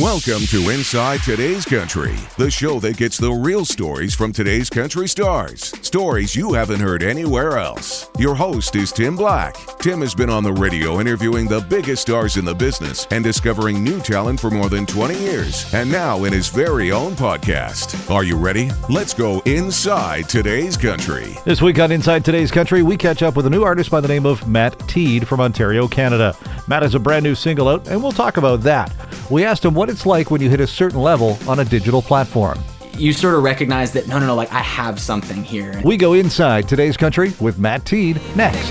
Welcome to Inside Today's Country, the show that gets the real stories from today's country stars. Stories you haven't heard anywhere else. Your host is Tim Black. Tim has been on the radio interviewing the biggest stars in the business and discovering new talent for more than 20 years, and now in his very own podcast. Are you ready? Let's go inside today's country. This week on Inside Today's Country, we catch up with a new artist by the name of Matt Teed from Ontario, Canada. Matt has a brand new single out, and we'll talk about that. We asked him what it's like when you hit a certain level on a digital platform. you sort of recognize that no, no, no, like I have something here. We go inside today's country with Matt Teed next.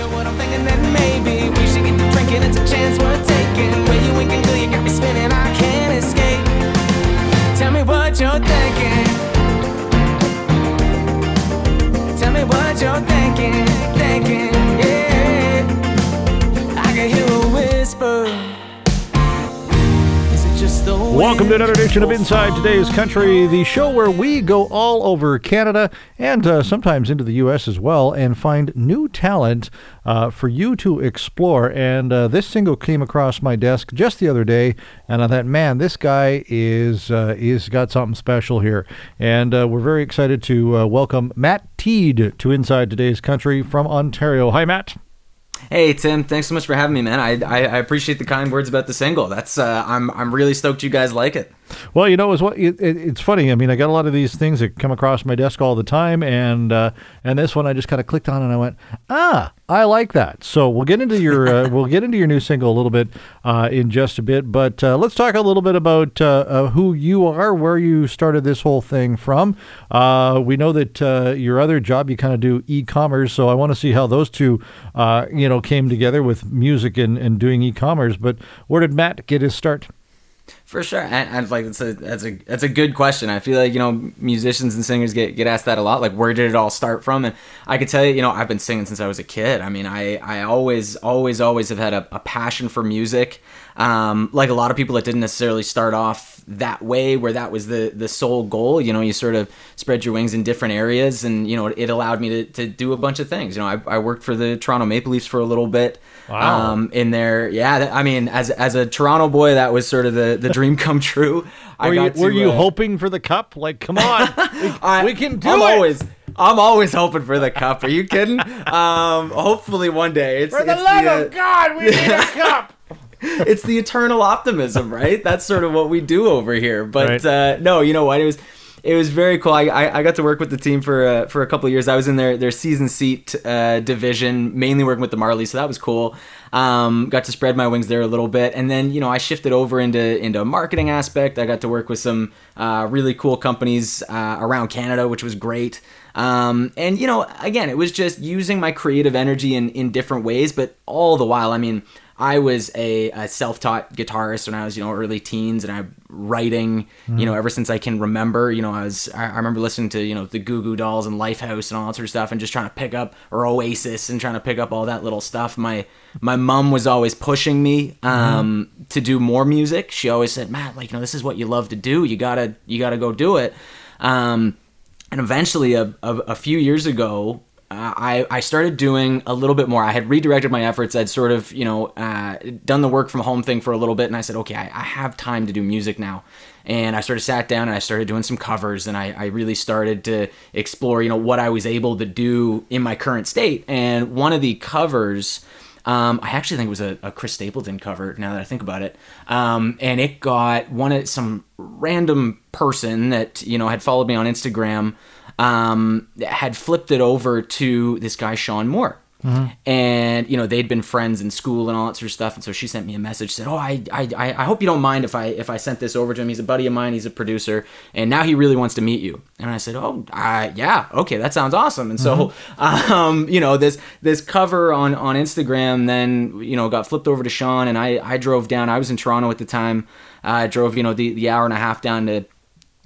Welcome to another edition of Inside Today's Country, the show where we go all over Canada and uh, sometimes into the U.S. as well and find new talent uh, for you to explore. And uh, this single came across my desk just the other day, and I thought, man, this guy is uh, is got something special here. And uh, we're very excited to uh, welcome Matt Teed to Inside Today's Country from Ontario. Hi, Matt. Hey Tim, thanks so much for having me, man. I, I, I appreciate the kind words about the single. That's uh, I'm I'm really stoked you guys like it. Well, you know, it was what it, it, it's funny. I mean, I got a lot of these things that come across my desk all the time, and uh, and this one I just kind of clicked on and I went, ah, I like that. So we'll get into your uh, we'll get into your new single a little bit uh, in just a bit, but uh, let's talk a little bit about uh, uh, who you are, where you started this whole thing from. We know that your other job you kind of do e-commerce, so I want to see how those two, you know, came together with music and, and doing e-commerce. But where did Matt get his start? For sure, and, and like that's a that's a that's a good question. I feel like you know musicians and singers get, get asked that a lot. Like, where did it all start from? And I could tell you, you know, I've been singing since I was a kid. I mean, I I always always always have had a, a passion for music. Um, like a lot of people that didn't necessarily start off that way, where that was the the sole goal. You know, you sort of spread your wings in different areas, and you know, it, allowed me to, to do a bunch of things. You know, I, I worked for the Toronto Maple Leafs for a little bit. Wow. Um, in there, yeah. I mean, as as a Toronto boy, that was sort of the the dream come true. I Were you, to, were you uh, hoping for the cup? Like, come on, we, I, we can do I'm it. always. I'm always hoping for the cup. Are you kidding? Um, hopefully one day. It's, For the it's love uh, of God, we need a cup. It's the eternal optimism, right? That's sort of what we do over here. But Right. uh, no, you know what? It was it was very cool. I, I, I got to work with the team for uh, for a couple of years. I was in their their season seat uh, division, mainly working with the Marlies, so that was cool. Um, got to spread my wings there a little bit, and then you know I shifted over into into a marketing aspect. I got to work with some uh, really cool companies uh, around Canada, which was great. Um, and you know, again, it was just using my creative energy in in different ways, but all the while, I mean. I was a, a self-taught guitarist when I was, you know, early teens, and I'm writing, you know, ever since I can remember. You know, I was I, I remember listening to you know the Goo Goo Dolls and Lifehouse and all that sort of stuff, and just trying to pick up or Oasis and trying to pick up all that little stuff. My my mom was always pushing me um, to do more music. She always said, "Matt, like you know, this is what you love to do. You gotta you gotta go do it." Um, and eventually, a, a, a few years ago, uh, I, I started doing a little bit more. I had redirected my efforts. I'd sort of, you know, uh, done the work from home thing for a little bit, and I said, okay, I, I have time to do music now. And I sort of sat down and I started doing some covers, and I, I really started to explore, you know, what I was able to do in my current state. And one of the covers, um, I actually think it was a, a Chris Stapleton cover. Now that I think about it, um, and it got one of some random person that you know had followed me on Instagram um, had flipped it over to this guy Sean Moore. And you know they'd been friends in school and all that sort of stuff, and so she sent me a message said, "Oh, I, I, I hope you don't mind if I if I sent this over to him. He's a buddy of mine. He's a producer, and now he really wants to meet you." And I said, "Oh, uh, yeah, okay, that sounds awesome." And so, um, you know, this this cover on on Instagram then you know got flipped over to Sean, and I I drove down. I was in Toronto at the time. I drove you know the the hour and a half down to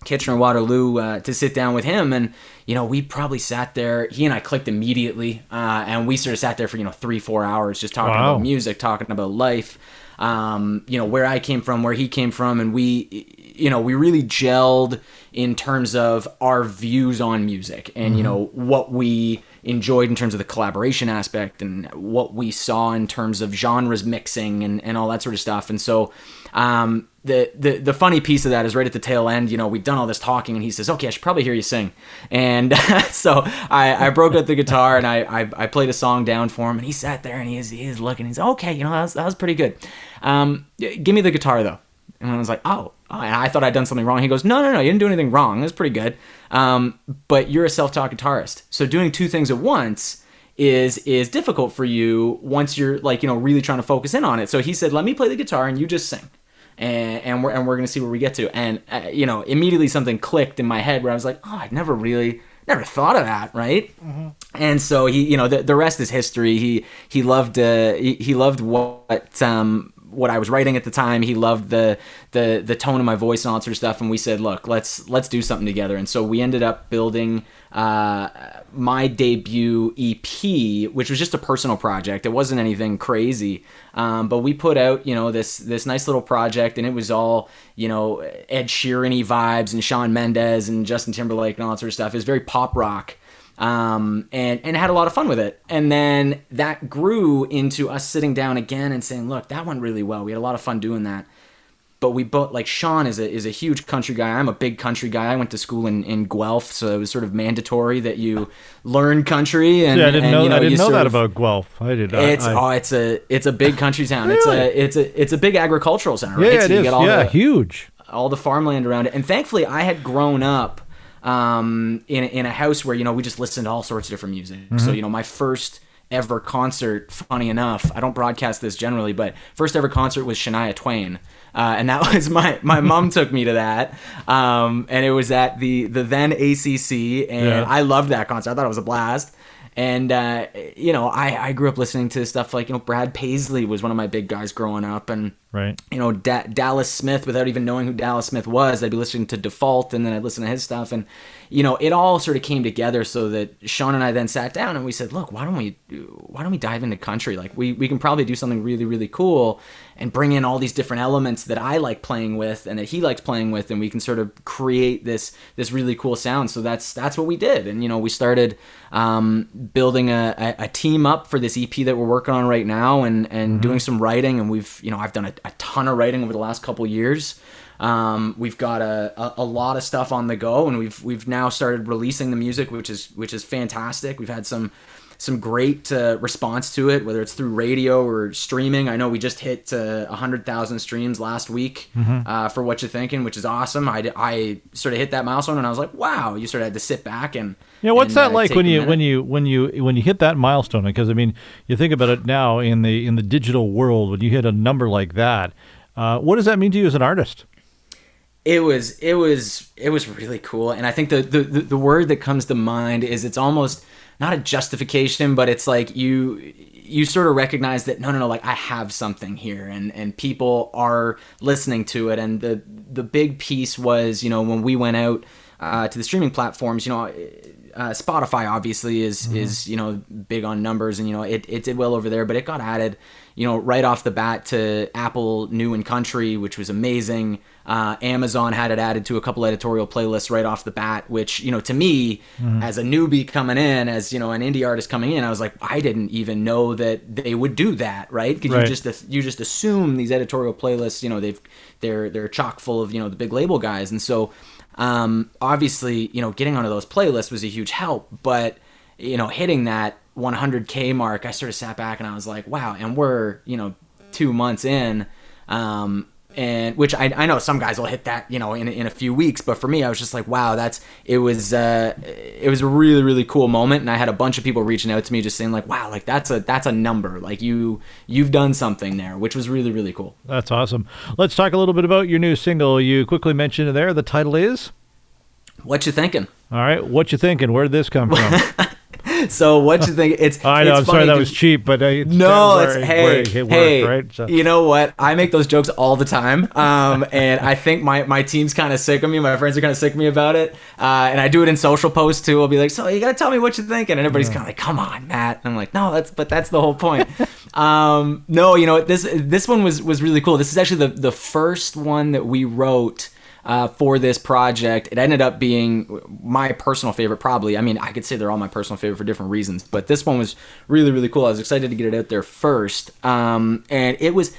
Kitchener Waterloo uh, to sit down with him, and you know we probably sat there. He and I clicked immediately, uh, and we sort of sat there for you know three four hours just talking Wow. about music, talking about life. Um, you know where I came from, where he came from, and we you know we really gelled in terms of our views on music, and you know what we enjoyed in terms of the collaboration aspect and what we saw in terms of genres mixing and, and all that sort of stuff. And so, um, the, the the funny piece of that is right at the tail end. You know, we'd done all this talking, and he says, "Okay, I should probably hear you sing." And so I, I broke out the guitar and I, I I played a song down for him, and he sat there and he's he's looking. He's okay, you know, that was, that was pretty good. Um, give me the guitar though. And I was like, oh, oh, I thought I'd done something wrong. He goes, no, no, no, you didn't do anything wrong. It was pretty good. Um, but you're a self-taught guitarist, so doing two things at once is is difficult for you once you're like you know really trying to focus in on it. So he said, let me play the guitar and you just sing. And, and we're and we're gonna see where we get to. And uh, you know, immediately something clicked in my head where I was like, oh, I'd never really never thought of that, right? And so he, you know, the, the rest is history. He he loved uh, he, he loved what um what I was writing at the time. He loved the the the tone of my voice and all that sort of stuff. And we said, look, let's let's do something together. And so we ended up building uh, my debut EP, which was just a personal project. It wasn't anything crazy, um, but we put out you know this this nice little project, and it was all you know Ed Sheeran vibes and Shawn Mendes and Justin Timberlake and all that sort of stuff. It was very pop rock um, and and had a lot of fun with it. And then that grew into us sitting down again and saying, "Look, that went really well. We had a lot of fun doing that." But we both like Sean is a is a huge country guy. I'm a big country guy. I went to school in, in Guelph, so it was sort of mandatory that you learn country. And Yeah, I didn't and, know. you I didn't know that of- about Guelph. I did. It's I, oh, it's a it's a big country town. It's Really? a it's a it's a big agricultural center. Right? yeah, So it you is. get all Yeah, the- huge. all the farmland around it. And thankfully, I had grown up um, in in a house where you know we just listened to all sorts of different music. So you know, my first ever concert, funny enough, I don't broadcast this generally, but first ever concert was Shania Twain. Uh, and that was my my mom took me to that, um, and it was at the the then ACC, and Yeah. I loved that concert. I thought it was a blast. And uh, you know, I, I grew up listening to stuff like you know Brad Paisley was one of my big guys growing up, and Right. you know da- Dallas Smith without even knowing who Dallas Smith was. I'd be listening to Default, and then I'd listen to his stuff, and you know it all sort of came together so that Sean and I then sat down and we said, look, why don't we why don't we dive into country? Like we we can probably do something really really cool and bring in all these different elements that I like playing with and that he likes playing with, and we can sort of create this this really cool sound. So that's that's what we did, and you know we started um, building a, a, a team up for this EP that we're working on right now, and and doing some writing, and we've you know I've done a, a ton of writing over the last couple years. Um, we've got a, a, a lot of stuff on the go, and we've we've now started releasing the music, which is which is fantastic. We've had some some great uh, response to it, whether it's through radio or streaming. I know we just hit uh, 100,000 streams last week uh, for What you're Thinking, which is awesome. I, I sort of hit that milestone and I was like, wow, you sort of had to sit back and. Yeah, what's and, that uh, like take when you when you when you when you hit that milestone? Because I mean, you think about it now in the in the digital world, when you hit a number like that, uh, what does that mean to you as an artist? It was it was it was really cool. And i think the, the the word that comes to mind is it's almost not a justification but it's like you you sort of recognize that no no no like i have something here and and people are listening to it. And the the big piece was you know when we went out uh, to the streaming platforms you know uh, Spotify obviously is is you know big on numbers and you know it, it did well over there, but it got added you know right off the bat to Apple New in Country, which was amazing. Uh, Amazon had it added to a couple editorial playlists right off the bat, which you know to me as a newbie coming in, as you know an indie artist coming in, I was like I didn't even know that they would do that, right? Because Right. you just you just assume these editorial playlists, you know they've they're they're chock full of you know the big label guys, and so um, obviously, you know, getting onto those playlists was a huge help, but you know, hitting that 100k mark, I sort of sat back and I was like, wow, and we're you know two months in, um, and which I, I know some guys will hit that you know in, in a few weeks, but for me, I was just like, wow, that's it was uh, it was a really really cool moment, and I had a bunch of people reaching out to me just saying like, wow, like that's a that's a number, like you you've done something there, which was really really cool. That's awesome. Let's talk a little bit about your new single. You quickly mentioned it there. The title is. What you thinking? All right, what you thinking? Where did this come from? So what you think? It's I know. it's I'm sorry that was cheap, but uh, it's No, it's it- hey, it worked, hey. right? So- You know what? I make those jokes all the time, um, and I think my my team's kind of sick of me. My friends are kind of sick of me about it, uh, and I do it in social posts too. I'll be like, "So you gotta tell me what you're thinking," and everybody's kind of like, "Come on, Matt." And I'm like, "No, that's but that's the whole point." um, no, you know this this one was was really cool. This is actually the the first one that we wrote uh, for this project. It ended up being my personal favorite, probably. I mean, I could say they're all my personal favorite for different reasons, but this one was really, really cool. I was excited to get it out there first. Um, and it was,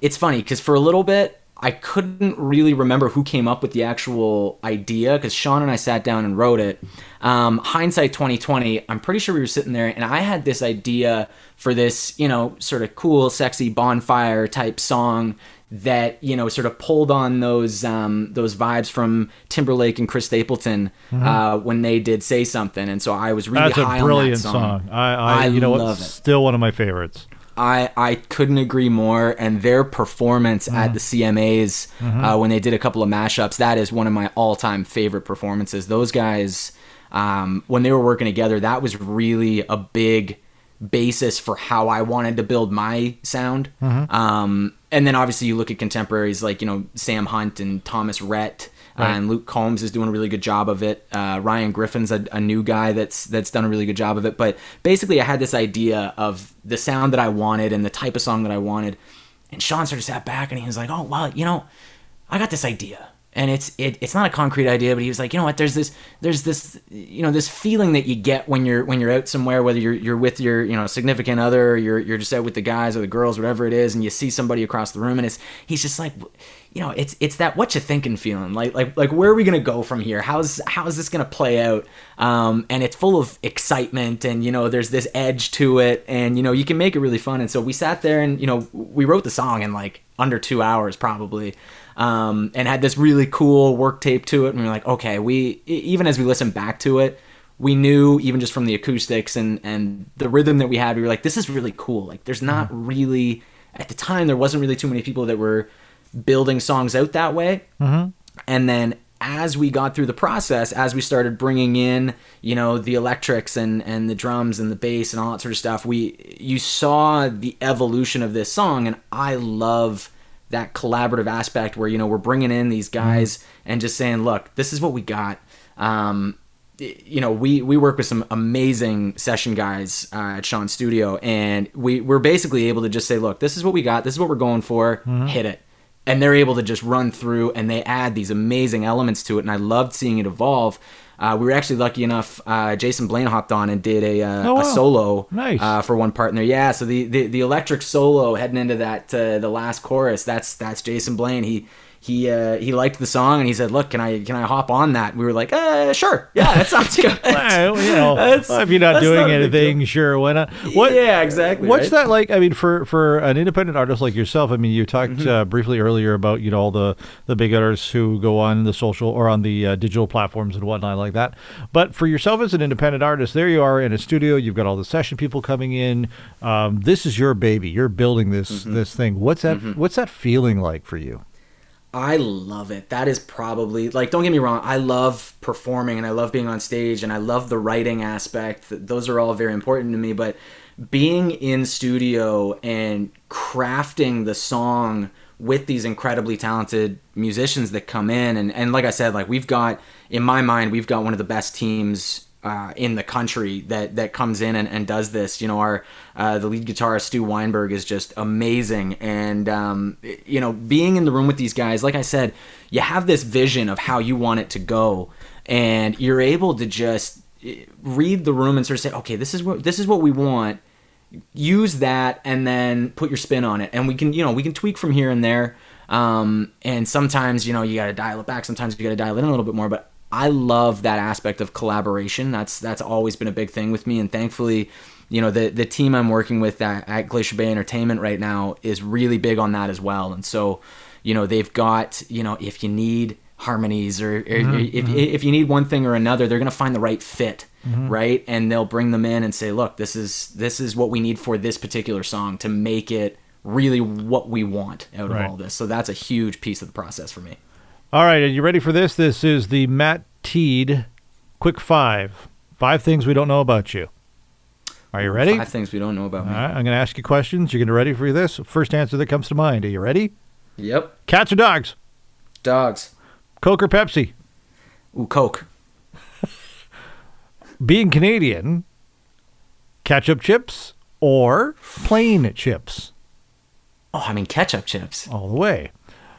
it's funny because for a little bit, I couldn't really remember who came up with the actual idea because Sean and I sat down and wrote it. Um, hindsight 2020, I'm pretty sure we were sitting there and I had this idea for this, you know, sort of cool, sexy bonfire type song that you know sort of pulled on those um, those vibes from Timberlake and Chris Stapleton uh, when they did "Say Something," and so I was really Mm-hmm. That's high a brilliant on that song. song. I, I, I you know, love it. Still one of my favorites. I, I couldn't agree more. And their performance at the CMAs uh, when they did a couple of mashups, that is one of my all time favorite performances. Those guys, um, when they were working together, that was really a big basis for how I wanted to build my sound. Um, and then obviously you look at contemporaries like, you know, Sam Hunt and Thomas Rhett. Uh, and Luke Combs is doing a really good job of it. Uh, Ryan Griffin's a, a new guy that's that's done a really good job of it. But basically, I had this idea of the sound that I wanted and the type of song that I wanted. And Sean sort of sat back and he was like, "Oh well, you know, I got this idea." And it's it, it's not a concrete idea, but he was like, you know what? There's this there's this you know this feeling that you get when you're when you're out somewhere, whether you're you're with your you know significant other, or you're you're just out with the guys or the girls, whatever it is, and you see somebody across the room, and it's he's just like, you know, it's it's that what you thinking feeling, like like like where are we gonna go from here? How's how is this gonna play out? Um, and it's full of excitement, and you know, there's this edge to it, and you know, you can make it really fun. And so we sat there, and you know, we wrote the song in like under two hours probably. Um, and had this really cool work tape to it, and we were like, okay, we even as we listened back to it, we knew even just from the acoustics and and the rhythm that we had, we were like, this is really cool. Like, there's not really at the time there wasn't really too many people that were building songs out that way. Mm-hmm. And then as we got through the process, as we started bringing in, you know, the electrics and and the drums and the bass and all that sort of stuff, we you saw the evolution of this song, and I love that collaborative aspect where you know we're bringing in these guys and just saying, look, this is what we got. Um, you know, we we work with some amazing session guys uh, at Sean's studio, and we we're basically able to just say, look, this is what we got, this is what we're going for, hit it, and they're able to just run through and they add these amazing elements to it, and I loved seeing it evolve. Uh, we were actually lucky enough. Uh, Jason Blaine hopped on and did a, uh, Oh, wow. a solo Nice. uh, for one part in there. Yeah, so the, the, the electric solo heading into that uh, the last chorus. That's that's Jason Blaine. He he uh, he liked the song and he said, "Look, can I can I hop on that?" We were like, "Uh, sure, yeah, that sounds good." Well, you know, That's- if you're not doing not a big deal. anything, sure, why not? What? Yeah, exactly, What's right? that like? I mean, for for an independent artist like yourself, I mean, you talked Mm-hmm. uh, briefly earlier about you know all the the big artists who go on the social or on the uh, digital platforms and whatnot like that. But for yourself as an independent artist, there you are in a studio. You've got all the session people coming in. Um, this is your baby. You're building this Mm-hmm. this thing. What's that? What's that feeling like for you? I love it. That is probably like don't get me wrong, I love performing and I love being on stage and I love the writing aspect. Those are all very important to me, but being in studio and crafting the song with these incredibly talented musicians that come in and, and like I said, like we've got in my mind, we've got one of the best teams uh, in the country that that comes in and, and does this. You know, our uh, the lead guitarist Stu Weinberg is just amazing, and um, you know, being in the room with these guys, like I said, you have this vision of how you want it to go, and you're able to just eh, read the room and sort of say, okay, this is what this is what we want. Use that, and then put your spin on it, and we can, you know, we can tweak from here and there. Um, and sometimes, you know, you got to dial it back. Sometimes you got to dial it in a little bit more. But I love that aspect of collaboration. That's that's always been a big thing with me, and thankfully, you know, the the team I'm working with at, at Glacier Bay Entertainment right now is really big on that as well. And so, you know, they've got you know, if you need harmonies or, or mm-hmm, if mm-hmm. if you need one thing or another, they're gonna find the right fit, mm-hmm. right? And they'll bring them in and say, look, this is this is what we need for this particular song to make it really what we want out Right. of all this. So that's a huge piece of the process for me. All right, are you ready for this? This is the Matt Teed Quick Five. Five things we don't know about you. Are you ready? Five things we don't know about All me. right, I'm going to ask you questions. You're going to ready for this? First answer that comes to mind. Are you ready? Yep. Cats or dogs? Dogs. Coke or Pepsi? Ooh, Coke. Being Canadian, ketchup chips or plain chips? Oh, I mean ketchup chips. All the way.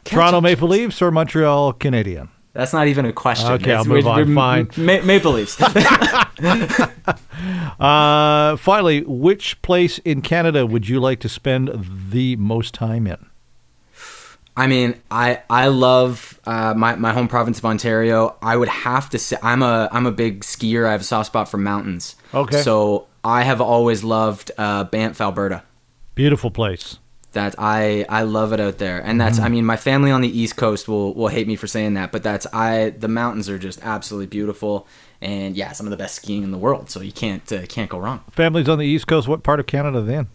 Ketchup Toronto Maple chips. Leafs or Montreal Canadian? That's not even a question. Okay, I'll move we're- on. we're- Fine. Ma- Maple Leafs. Uh, finally, which place in Canada would you like to spend the most time in? I mean, I I love uh, my my home province of Ontario. I would have to say I'm a I'm a big skier. I have a soft spot for mountains. Okay. So I have always loved uh, Banff, Alberta. Beautiful place. That I I love it out there, and that's I mean my family on the East Coast will will hate me for saying that, but that's I the mountains are just absolutely beautiful, and yeah, some of the best skiing in the world. So you can't uh, can't go wrong. Families on the East Coast. What part of Canada then?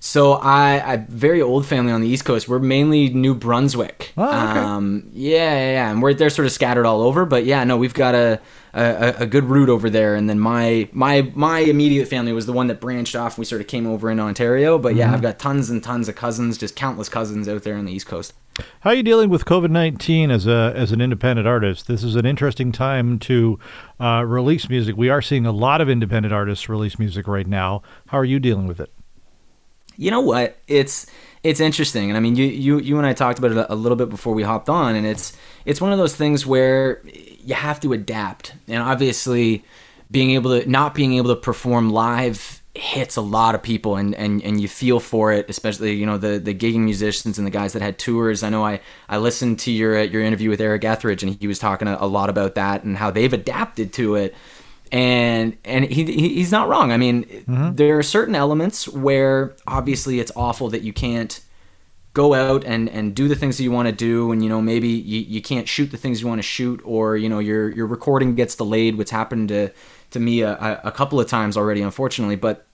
So I, I very old family on the East Coast. We're mainly New Brunswick. Oh, okay. Um, yeah, yeah, yeah, and we're they're sort of scattered all over. But yeah, no, we've got a, a a good route over there. And then my my my immediate family was the one that branched off. and We sort of came over in Ontario. But Mm-hmm. yeah, I've got tons and tons of cousins, just countless cousins out there on the East Coast. How are you dealing with COVID nineteen as a as an independent artist? This is an interesting time to uh, release music. We are seeing a lot of independent artists release music right now. How are you dealing with it? You know what? It's it's interesting, and I mean, you you you and I talked about it a, little bit before we hopped on, and it's it's one of those things where you have to adapt, and obviously, being able to not being able to perform live hits a lot of people, and and and you feel for it, especially you know the the gigging musicians and the guys that had tours. I know I I listened to your your interview with Eric Ethridge, and he was talking a, a lot about that and how they've adapted to it and and he, he he's not wrong. I mean, there are certain elements where obviously it's awful that you can't go out and and do the things that you want to do, and you know maybe you, you can't shoot the things you want to shoot, or you know your your recording gets delayed, which happened to to me a, a- a couple of times already, unfortunately. But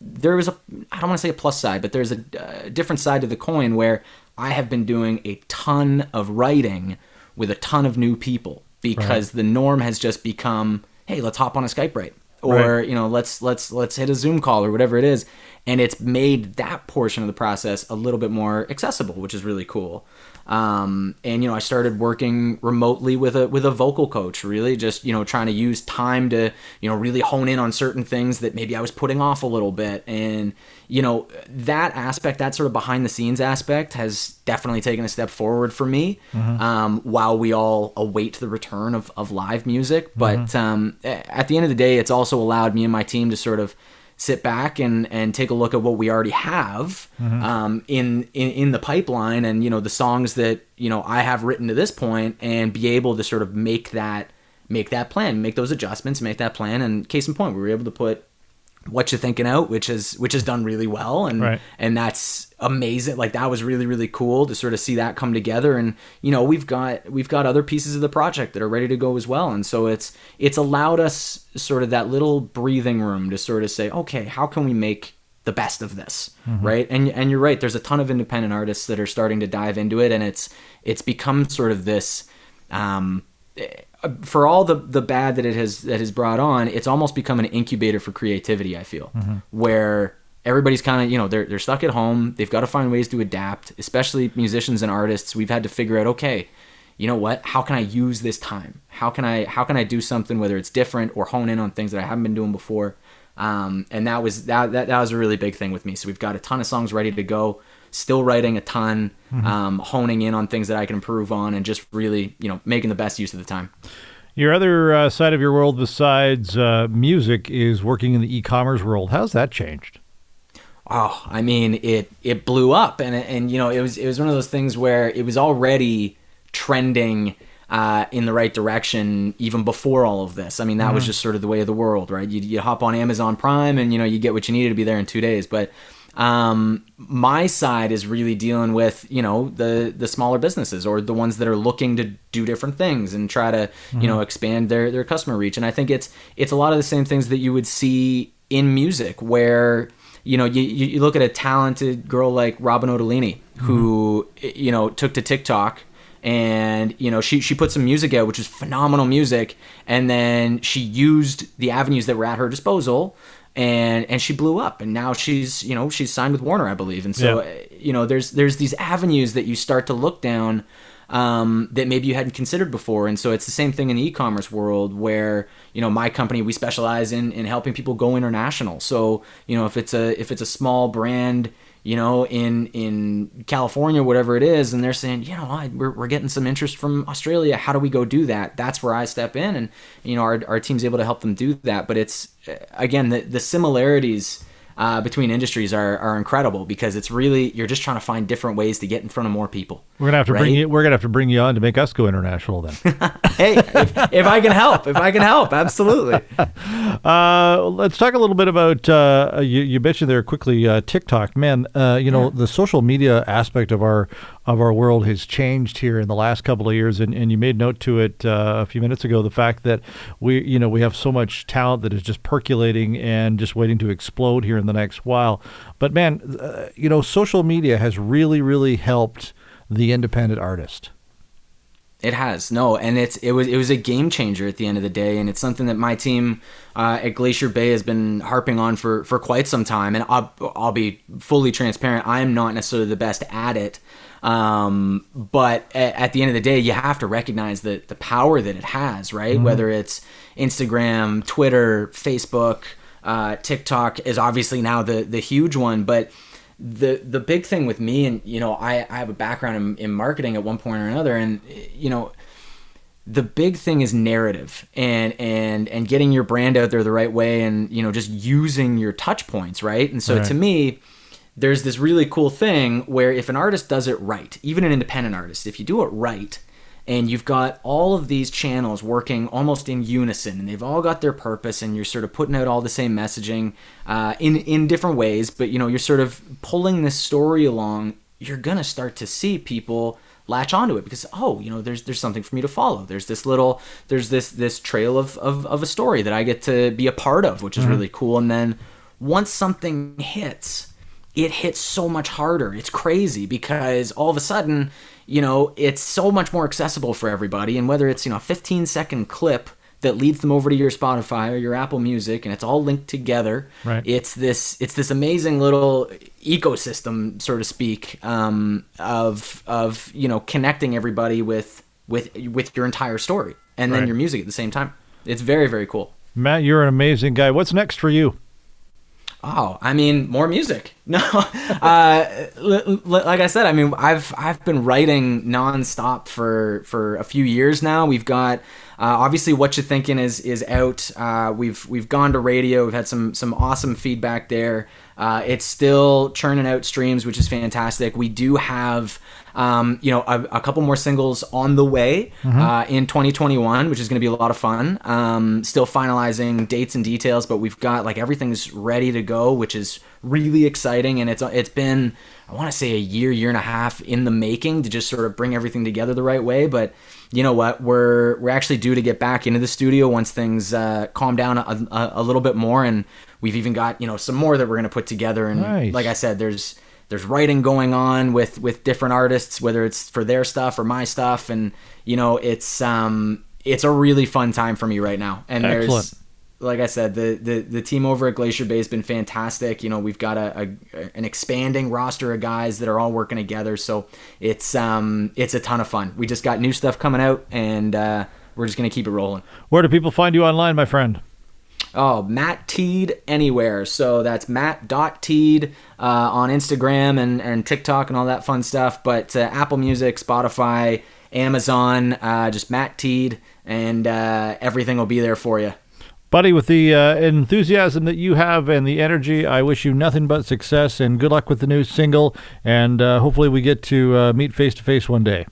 there was a I don't want to say a plus side, but there's a, uh different side to the coin where I have been doing a ton of writing with a ton of new people because the norm has just become, hey, let's hop on a Skype right or Right. you know let's let's let's hit a Zoom call or whatever it is, and it's made that portion of the process a little bit more accessible, which is really cool. Um, and you know, I started working remotely with a with a vocal coach, really just you know trying to use time to you know really hone in on certain things that maybe I was putting off a little bit, and you know that aspect, that sort of behind the scenes aspect, has definitely taken a step forward for me. Um, while we all await the return of of live music, but um, at the end of the day, it's also allowed me and my team to sort of sit back and and take a look at what we already have um, in, in in the pipeline and you know the songs that you know I have written to this point and be able to sort of make that make that plan make those adjustments make that plan. And case in point we were able to put what you thinking out which is which has done really well. And Right. and that's amazing. Like that was really really cool to sort of see that come together. And you know we've got we've got other pieces of the project that are ready to go as well. And so it's it's allowed us sort of that little breathing room to sort of say okay how can we make the best of this? Right? And and you're right. There's a ton of independent artists that are starting to dive into it. And it's it's become sort of this um for all the the bad that it has that has brought on, it's almost become an incubator for creativity. I feel where everybody's kind of you know they're they're stuck at home. They've got to find ways to adapt, especially musicians and artists. We've had to figure out okay, you know what? How can I use this time? How can I how can I do something whether it's different or hone in on things that I haven't been doing before? Um, and that was that, that that was a really big thing with me. So we've got a ton of songs ready to go. Still writing a ton, um, honing in on things that I can improve on, and just really, you know, making the best use of the time. Your other uh, side of your world besides uh, music is working in the e-commerce world. How's that changed? Oh, I mean, it it blew up, and and you know, it was it was one of those things where it was already trending uh, in the right direction even before all of this. I mean, that was just sort of the way of the world, right? You you hop on Amazon Prime, and you know, you get what you needed to be there in two days. But um, my side is really dealing with you know the the smaller businesses or the ones that are looking to do different things and try to you know expand their their customer reach. And I think it's it's a lot of the same things that you would see in music where you know, you, you look at a talented girl like Robyn Ottolini, who you know took to TikTok, and you know she she put some music out, which is phenomenal music, and then she used the avenues that were at her disposal, and and she blew up, and now she's you know she's signed with Warner, I believe, and so Yeah. you know there's there's these avenues that you start to look down um, that maybe you hadn't considered before. And so it's the same thing in the e-commerce world where, you know, my company, we specialize in, in helping people go international. So, you know, if it's a, if it's a small brand, you know, in, in California, whatever it is, and they're saying, you know, I, we're, we're getting some interest from Australia. How do we go do that? That's where I step in. And, you know, our, our team's able to help them do that. But it's, again, the, the similarities uh, between industries are, are incredible because it's really you're just trying to find different ways to get in front of more people. We're gonna have to bring you. We're gonna have to bring you on to make us go international then. hey, if, if I can help, if I can help, absolutely. Uh, let's talk a little bit about uh, you, you mentioned there quickly uh, TikTok. Man, uh, you know the social media aspect of our of our world has changed here in the last couple of years, and, and you made note to it uh, a few minutes ago. The fact that we you know we have so much talent that is just percolating and just waiting to explode here in the next while. But man, uh, you know social media has really really helped the independent artist. It has no, and it's it was it was a game changer at the end of the day, and it's something that my team uh, at Glacier Bay has been harping on for for quite some time. And I'll, I'll be fully transparent. I am not necessarily the best at it, um, but at, at the end of the day, you have to recognize the the power that it has, right? Whether it's Instagram, Twitter, Facebook, uh, TikTok is obviously now the the huge one, but the the big thing with me and you know I, I have a background in, in marketing at one point or another and you know the big thing is narrative and and and getting your brand out there the right way and you know just using your touch points right and so Right. to me there's this really cool thing where if an artist does it right even an independent artist if you do it right and you've got all of these channels working almost in unison and they've all got their purpose and you're sort of putting out all the same messaging uh, in in different ways but you know you're sort of pulling this story along you're gonna start to see people latch onto it because oh you know there's there's something for me to follow. There's this little there's this this trail of of, of a story that i get to be a part of which is really cool. And then once something hits it hits so much harder. It's crazy because all of a sudden, you know, it's so much more accessible for everybody. And whether it's, you know, a 15 second clip that leads them over to your Spotify or your Apple Music and it's all linked together. Right. It's this it's this amazing little ecosystem, so to speak, um, of of, you know, connecting everybody with with with your entire story and then Right. your music at the same time. It's very, very cool. Matt, you're an amazing guy. What's next for you? Oh, I mean, more music. No, uh, like I said, I mean, I've I've been writing nonstop for for a few years now. We've got uh, obviously what you're thinking is is out. Uh, we've we've gone to radio. We've had some some awesome feedback there. Uh, it's still churning out streams, which is fantastic. We do have. Um, you know, a, a couple more singles on the way uh, in 2021, which is going to be a lot of fun. Um, still finalizing dates and details, but we've got like everything's ready to go, which is really exciting. And it's it's been I want to say a year, year and a half in the making to just sort of bring everything together the right way. But you know what, we're we're actually due to get back into the studio once things uh, calm down a, a, a little bit more, and we've even got you know some more that we're going to put together. And Nice. like I said, there's there's writing going on with with different artists whether it's for their stuff or my stuff and you know it's um it's a really fun time for me right now and Excellent. there's like I said, the, the the team over at Glacier Bay has been fantastic. You know, we've got a, a an expanding roster of guys that are all working together, so it's um it's a ton of fun. We just got new stuff coming out, and uh, we're just gonna keep it rolling. Where do people find you online, my friend? Oh, Matt Teed anywhere. So that's Matt.Teed uh, on Instagram and, and TikTok and all that fun stuff. But uh, Apple Music, Spotify, Amazon, uh, just Matt Teed, and uh, everything will be there for you. Buddy, with the uh, enthusiasm that you have and the energy, I wish you nothing but success and good luck with the new single. And uh, hopefully, we get to uh, meet face to face one day.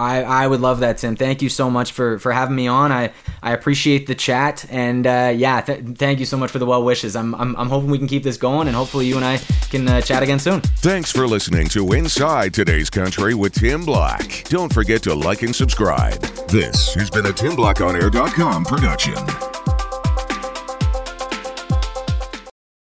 I, I would love that, Tim. Thank you so much for, for having me on. I, I appreciate the chat. And uh, yeah, th- thank you so much for the well wishes. I'm, I'm, I'm hoping we can keep this going, and hopefully, you and I can uh, chat again soon. Thanks for listening to Inside Today's Country with Tim Black. Don't forget to like and subscribe. This has been a TimBlackOnAir.com production.